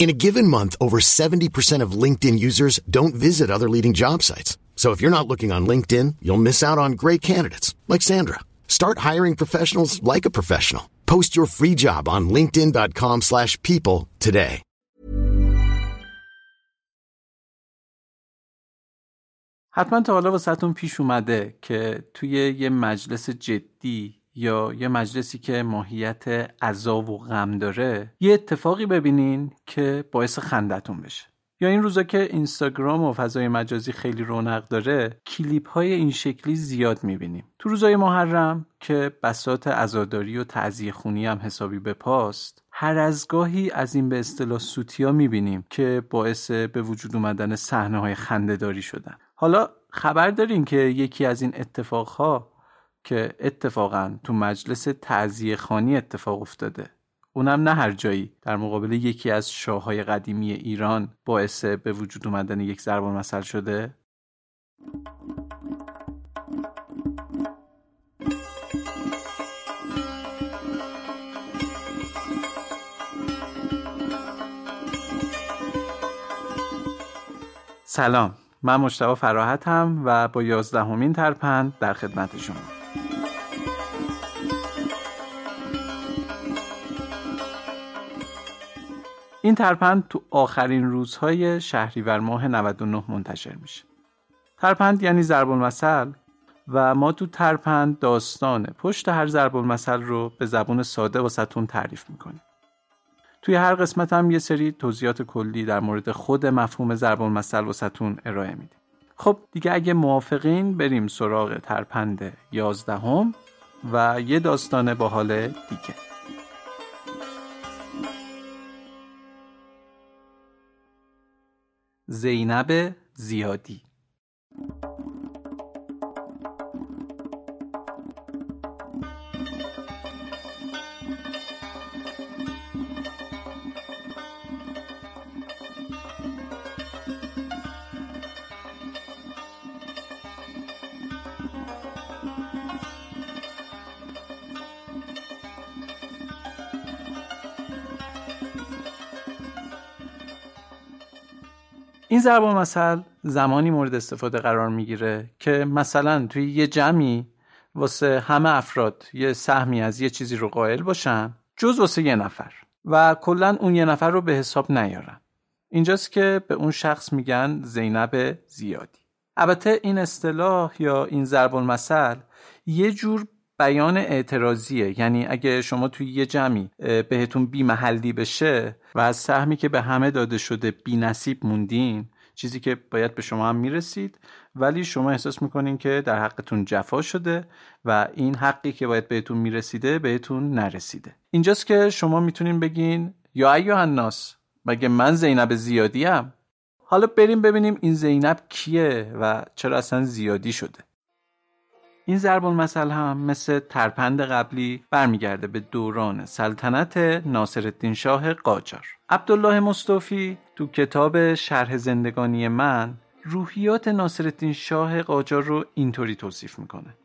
In a given month, over 70% of LinkedIn users don't visit other leading job sites. So if you're not looking on LinkedIn, you'll miss out on great candidates like Sandra. Start hiring professionals like a professional. Post your free job on linkedin.com/people slash people today. حتما تا حالا واسهتون پیش اومده که توی یه مجلس جدی یا یه مجلسی که ماهیت عذاب و غم داره یه اتفاقی ببینین که باعث خندتون بشه. یا این روزا که اینستاگرام و فضای مجازی خیلی رونق داره کلیپ های این شکلی زیاد می‌بینیم. تو روزای محرم که بسات عزاداری و تعذیه خونی هم حسابی به پاست هر از گاهی از این به اصطلاح سوتیا می‌بینیم که باعث به وجود اومدن صحنه های خندهداری شدن. حالا خبر دارین که یکی از این اتفاقها که اتفاقا تو مجلس تعذیه خانی اتفاق افتاده. اونم نه هر جایی. در مقابل یکی از شاههای قدیمی ایران باعث به وجود اومدن یک ضرب المثل شده. سلام. من مشتبه فراحتم و با یازدهمین ترپند در خدمت شما. این ترپند تو آخرین روزهای شهریور ماه 99 منتشر میشه. ترپند یعنی ضرب المثل و ما تو ترپند داستان پشت هر ضرب المثل رو به زبون ساده واسهتون تعریف می‌کنیم. توی هر قسمت هم یه سری توضیحات کلی در مورد خود مفهوم ضرب المثل واسهتون ارائه میدیم. خب دیگه اگه موافقین بریم سراغ ترپند یازدهم و یه داستان باحال دیگه. زینب زیادی این ضرب المثل زمانی مورد استفاده قرار می‌گیره که مثلا توی یه جمعی واسه همه افراد یه سهمی از یه چیزی رو قائل باشن جز واسه یه نفر و کلا اون یه نفر رو به حساب نیارن. اینجاست که به اون شخص میگن زینب زیادی. البته این اصطلاح یا این ضرب المثل یه جور بیان اعتراضیه. یعنی اگه شما توی یه جمعی بهتون بی محلی بشه و از سهمی که به همه داده شده بی نصیب موندین چیزی که باید به شما هم می‌رسید ولی شما احساس می‌کنین که در حقتون جفا شده و این حقی که باید بهتون می‌رسیده بهتون نرسیده. اینجاست که شما می‌تونین بگین یا ایوه الناس مگه من زینب زیادیم حالا بریم ببینیم این زینب کیه و چرا اصلا زیادی شده. این ضرب المثل هم مثل ترپند قبلی برمیگرده به دوران سلطنت ناصرالدین شاه قاجار. عبدالله مصطفی تو کتاب شرح زندگانی من روحیات ناصرالدین شاه قاجار رو اینطوری توصیف می‌کنه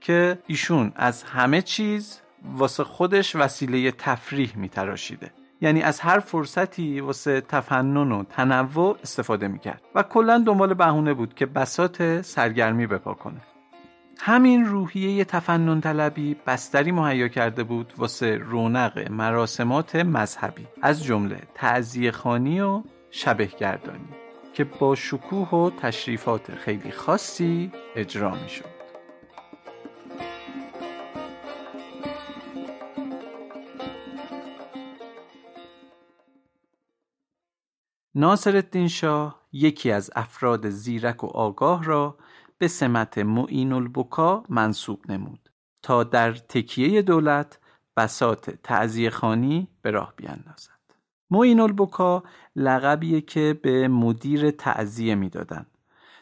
که ایشون از همه چیز واسه خودش وسیله تفریح میتراشیده. یعنی از هر فرصتی واسه تفنن و تنوع استفاده می‌کرد و کلا دنبال بهونه بود که بسات سرگرمی بپا کنه. همین روحیه تفنن طلبی بستری مهیا کرده بود واسه رونق مراسمات مذهبی از جمله تعذیه خانی و شبه گردانی که با شکوه و تشریفات خیلی خاصی اجرا می شد. ناصر شاه یکی از افراد زیرک و آگاه را به سمت معین البکا منصوب نمود تا در تکیه دولت بسات تعذیه خانی به راه بیاندازد. معین البکا لقبیه که به مدیر تعذیه می‌دادند.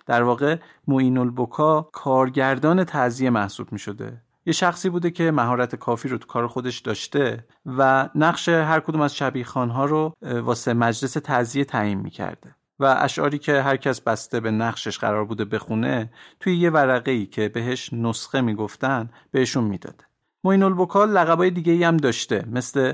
در واقع معین البکا کارگردان تعذیه محسوب می شده یه شخصی بوده که مهارت کافی رو تو کار خودش داشته و نقش هر کدوم از شبیه خانها رو واسه مجلس تعذیه تعیین می‌کرده و اشعاری که هر کس بسته به نقشش قرار بوده بخونه توی یه ورقه ای که بهش نسخه می‌گفتن بهشون می‌داده معین البکا لقبای دیگه ای هم داشته مثل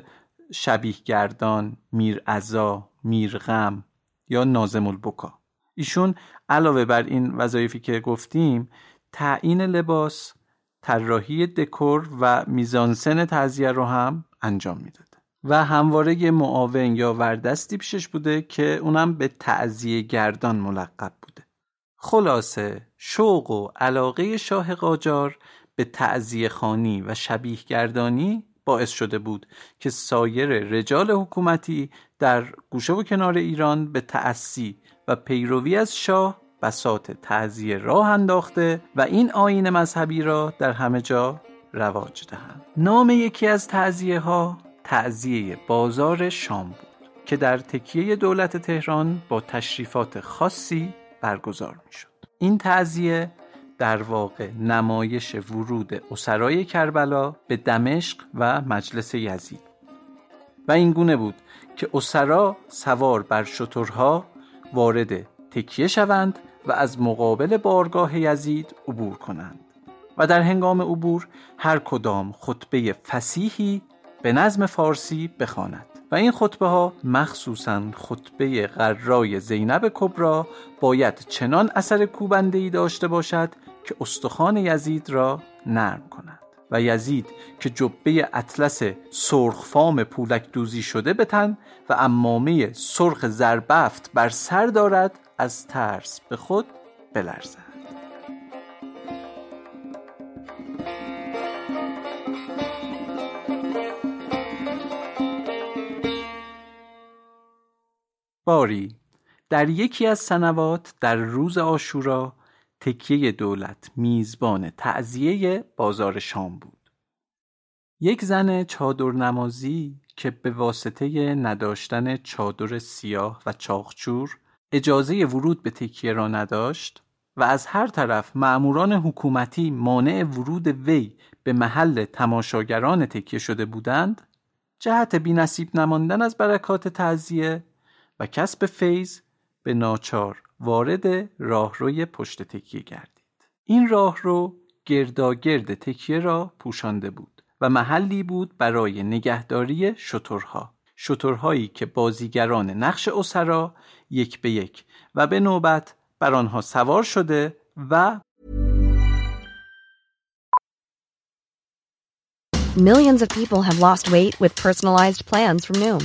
شبیه گردان، میر ازا، میر غم یا نازم البکا ایشون علاوه بر این وظایفی که گفتیم تعیین لباس طراحی دکور و میزانسن تعذیه رو هم انجام می‌داده و همواره معاون یا وردستی پیشش بوده که اونم به تعذیه گردان ملقب بوده. خلاصه شوق و علاقه شاه قاجار به تعذیه خانی و شبیه گردانی باعث شده بود که سایر رجال حکومتی در گوشه و کنار ایران به تأسی و پیروی از شاه بسات تعذیه راه انداخته و این آین مذهبی را در همه جا رواج دهند. نام یکی از تعذیه ها تعذیه بازار شام بود که در تکیه دولت تهران با تشریفات خاصی برگزار می شد. این تعذیه در واقع نمایش ورود اسرای کربلا به دمشق و مجلس یزید و این گونه بود که اسرا سوار بر شترها وارد تکیه شوند و از مقابل بارگاه یزید عبور کنند و در هنگام عبور هر کدام خطبه فسیحی به نظم فارسی بخواند و این خطبه ها مخصوصا خطبه غرای زینب کبرا باید چنان اثر کوبنده داشته باشد که استخوان یزید را نرم کند و یزید که جبه اطلس سرخفام پولک دوزی شده بتن و امامه سرخ زربفت بر سر دارد از ترس به خود بلرزد. باری در یکی از سنوات در روز آشورا تکیه دولت میزبان تعذیه بازار شام بود. یک زن چادر نمازی که به واسطه نداشتن چادر سیاه و چاخچور اجازه ورود به تکیه را نداشت و از هر طرف معموران حکومتی مانع ورود وی به محل تماشاگران تکیه شده بودند جهت بینصیب نماندن از برکات تعذیه و کسب فیض به ناچار وارد راهروی پشت تکیه گردید. این راهرو گرداگرد تکیه را پوشانده بود و محلی بود برای نگهداری شترها. شترهایی که بازیگران نقش اسرا یک به یک و به نوبت بر آنها سوار شده و Millions of people have lost weight with personalized plans from Noom,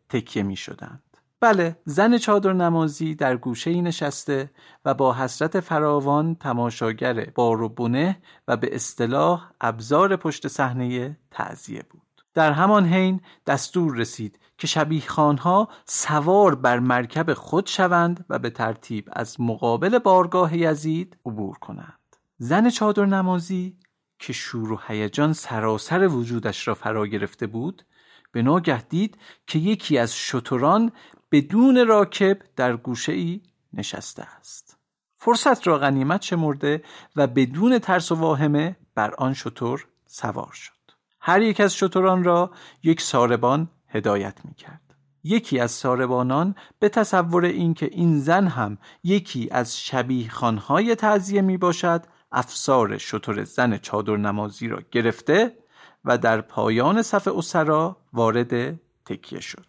تکیه می شدند. بله زن چادر نمازی در گوشه ای نشسته و با حسرت فراوان تماشاگر بار و بنه و به اصطلاح ابزار پشت صحنه تعذیه بود در همان حین دستور رسید که شبیه خانها سوار بر مرکب خود شوند و به ترتیب از مقابل بارگاه یزید عبور کنند زن چادر نمازی که شور و هیجان سراسر وجودش را فرا گرفته بود به ناگه دید که یکی از شتران بدون راکب در گوشه ای نشسته است فرصت را غنیمت شمرده و بدون ترس و واهمه بر آن شتر سوار شد هر یک از شتران را یک ساربان هدایت می کرد. یکی از ساربانان به تصور اینکه این زن هم یکی از شبیه خانهای تعذیه می باشد افسار شتر زن چادر نمازی را گرفته و در پایان صف اسرا وارد تکیه شد.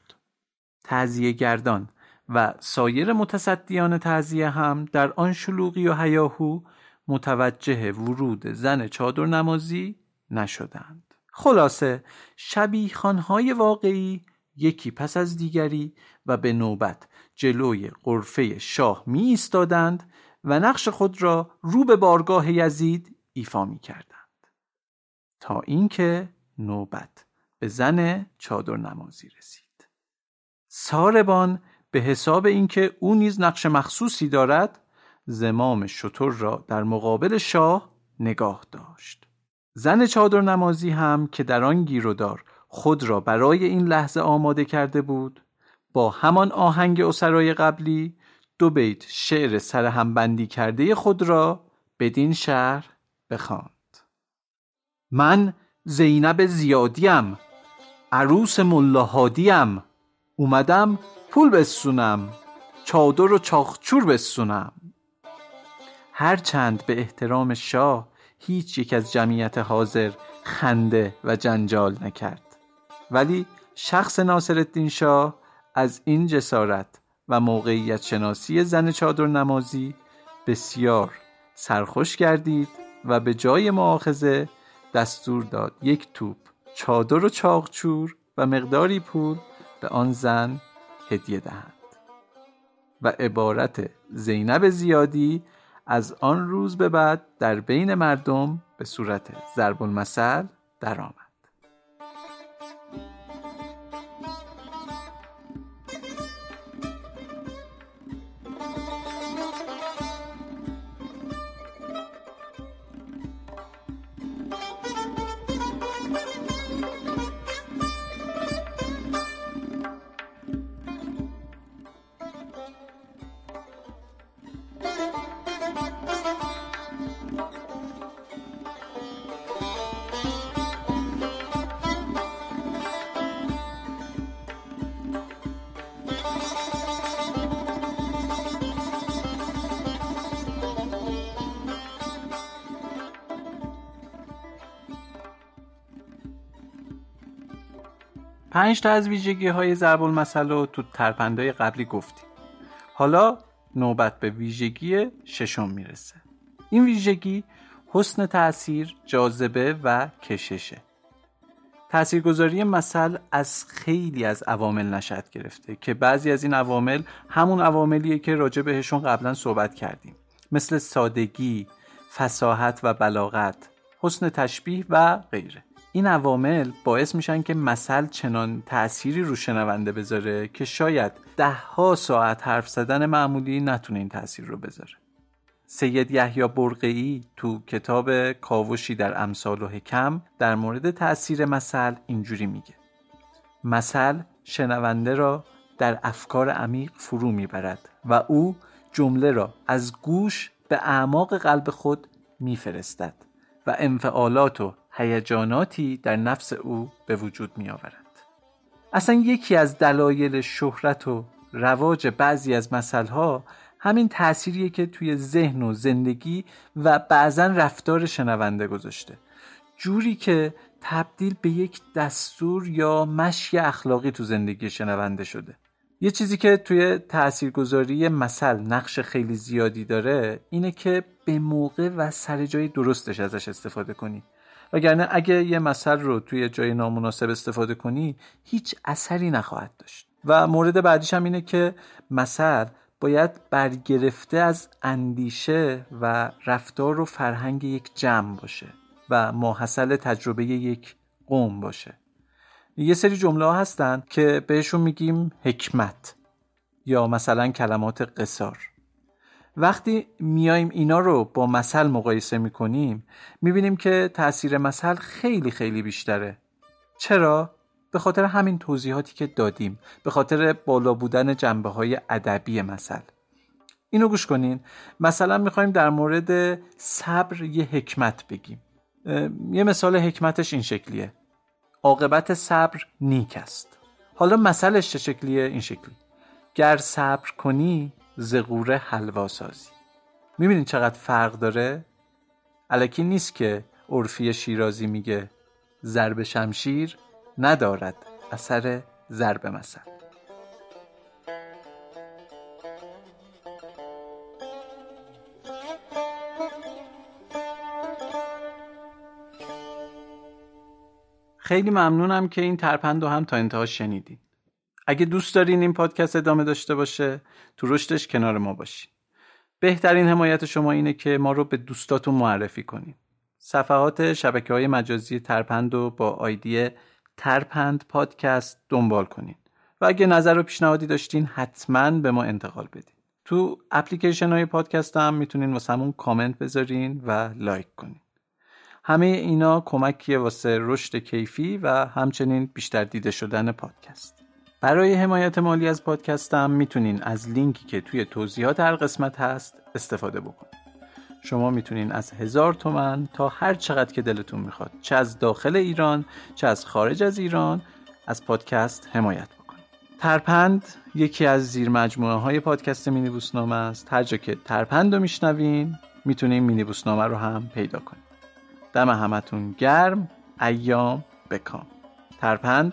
تعذیه گردان و سایر متصدیان تعذیه هم در آن شلوغی و هیاهو متوجه ورود زن چادر نمازی نشدند. خلاصه شبیخانهای واقعی یکی پس از دیگری و به نوبت جلوی قرفه شاه می ایستادند و نقش خود را رو به بارگاه یزید ایفا می کردند تا اینکه نوبت به زن چادر نمازی رسید. ساربان به حساب اینکه او نیز نقش مخصوصی دارد زمام شطور را در مقابل شاه نگاه داشت. زن چادر نمازی هم که در آن گیرودار خود را برای این لحظه آماده کرده بود با همان آهنگ اسرای قبلی دو بیت شعر سرهمبندی کرده خود را بدین شهر بخواند. من زینب زیادیم عروس ملاحادیم اومدم پول بسونم چادر و چاخچور بسونم. هرچند به احترام شاه هیچ یک از جمعیت حاضر خنده و جنجال نکرد. ولی شخص ناصرالدین شاه از این جسارت و موقعیت شناسی زن چادر نمازی بسیار سرخوش گردید و به جای معاخزه دستور داد یک توپ چادر و چاقچور و مقداری پول به آن زن هدیه دهند. و عبارت زینب زیادی از آن روز به بعد در بین مردم به صورت ضرب المثل درآمد. پنج تا از ویژگی های ضرب المثل رو تو قبلی گفتیم حالا نوبت به ویژگی ششم می‌رسه. این ویژگی حسن تاثیر جاذبه و کششه. تاثیرگذاری مثل از خیلی از عوامل نشد گرفته که بعضی از این عوامل همون عواملیه که راجع بهشون قبلا صحبت کردیم. مثل سادگی، فساحت و بلاغت، حسن تشبیه و غیره. این عوامل باعث میشن که مثل چنان تأثیری رو شنونده بذاره که شاید ده ها ساعت حرف زدن معمولی نتونه این تأثیر رو بذاره. سید یحیی برقعی تو کتاب کاوشی در امثال و حکم در مورد تأثیر مثل اینجوری میگه. مثل شنونده را در افکار عمیق فرو می‌برد و او جمله را از گوش به اعماق قلب خود میفرستد و انفعالات و هیجاناتی در نفس او به وجود می آورد. اصلا یکی از دلایل شهرت و رواج بعضی از مسئله همین تأثیریه که توی ذهن و زندگی و بعضا رفتار شنونده گذاشته. جوری که تبدیل به یک دستور یا مشی اخلاقی تو زندگی شنونده شده. یه چیزی که توی تاثیرگذاری مثل نقش خیلی زیادی داره اینه که به موقع و سر جای درستش ازش استفاده کنی. وگرنه اگه یه مثل رو توی جای نامناسب استفاده کنی هیچ اثری نخواهد داشت. و مورد بعدیش هم اینه که مثل باید برگرفته از اندیشه و رفتار و فرهنگ یک جمع باشه و ماحصل تجربه یک قوم باشه. یه سری جمله ها هستن که بهشون میگیم حکمت یا مثلا کلمات قصار. وقتی میایم اینا رو با مثل مقایسه می‌کنیم می‌بینیم که تاثیر مثل خیلی خیلی بیشتره. چرا؟ به خاطر همین توضیحاتی که دادیم. به خاطر بالا بودن جنبه های ادبی مثل. اینو گوش کنین. مثلا می‌خوایم در مورد صبر یه حکمت بگیم. یه مثال حکمتش این شکلیه. عاقبت صبر نیک است. حالا مثلش چه شکلیه؟ این شکلی. گر صبر کنی زغوره حلوا سازی. می‌بینین چقدر فرق داره؟ علکی نیست که عرفی شیرازی میگه ضرب شمشیر ندارد اثر ضرب مثل. خیلی ممنونم که این ترپند رو هم تا انتها شنیدین اگه دوست دارین این پادکست ادامه داشته باشه تو رشدش کنار ما باشین. بهترین حمایت شما اینه که ما رو به دوستاتون معرفی کنین. صفحات شبکه های مجازی ترپند رو با آیدی ترپند پادکست دنبال کنین. و اگه نظر و پیشنهادی داشتین حتما به ما انتقال بدین. تو اپلیکیشن های پادکست هم می‌تونین واسه کامنت بذارین و لایک کنین. همه اینا کمکیه واسه رشد کیفی و همچنین بیشتر دیده شدن پادکست. برای حمایت مالی از پادکستم می‌تونین از لینکی که توی توضیحات هر قسمت هست استفاده بکنید شما می‌تونین از هزار تومن تا هر چقدر که دلتون می‌خواد چه از داخل ایران چه از خارج از ایران از پادکست حمایت بکنید ترپند یکی از زیر مجموعه های پادکست مینی بوسنامه است. هر جا که ترپند رو میشنوین می‌تونین مینی بوسنامه رو هم پیدا کنید دم همتون گرم ایام بکام. ترپند